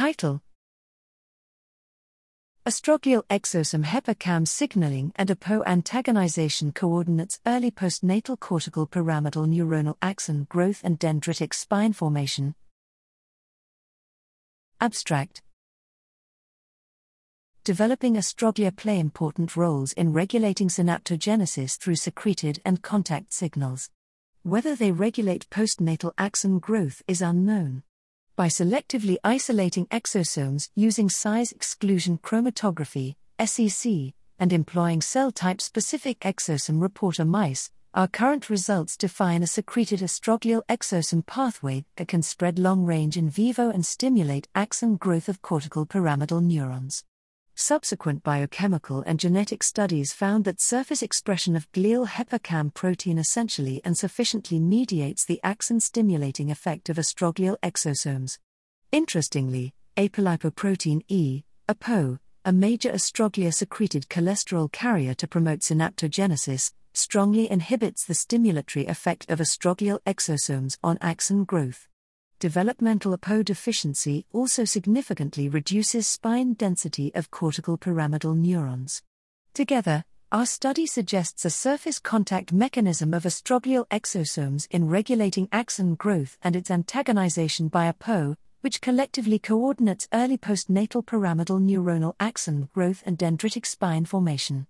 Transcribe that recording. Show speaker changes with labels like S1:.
S1: Title Astroglial exosome HepaCAM signaling and ApoE antagonization coordinates early postnatal cortical pyramidal neuronal axon growth and dendritic spine formation. Abstract Developing astroglia play important roles in regulating synaptogenesis through secreted and contact signals. Whether they regulate postnatal axon growth is unknown by selectively isolating exosomes using size exclusion chromatography, SEC, and employing cell type specific exosome reporter mice, our current results define a secreted astroglial exosome pathway that can spread long range in vivo and stimulate axon growth of cortical pyramidal neurons. Subsequent biochemical and genetic studies found that surface expression of glial HepaCAM protein essentially and sufficiently mediates the axon stimulating effect of astroglial exosomes. Interestingly, apolipoprotein E, ApoE, a major astroglia secreted cholesterol carrier to promote synaptogenesis, strongly inhibits the stimulatory effect of astroglial exosomes on axon growth developmental ApoE deficiency also significantly reduces spine density of cortical pyramidal neurons. Together, our study suggests a surface contact mechanism of astroglial exosomes in regulating axon growth and its antagonization by ApoE, which collectively coordinates early postnatal pyramidal neuronal axon growth and dendritic spine formation.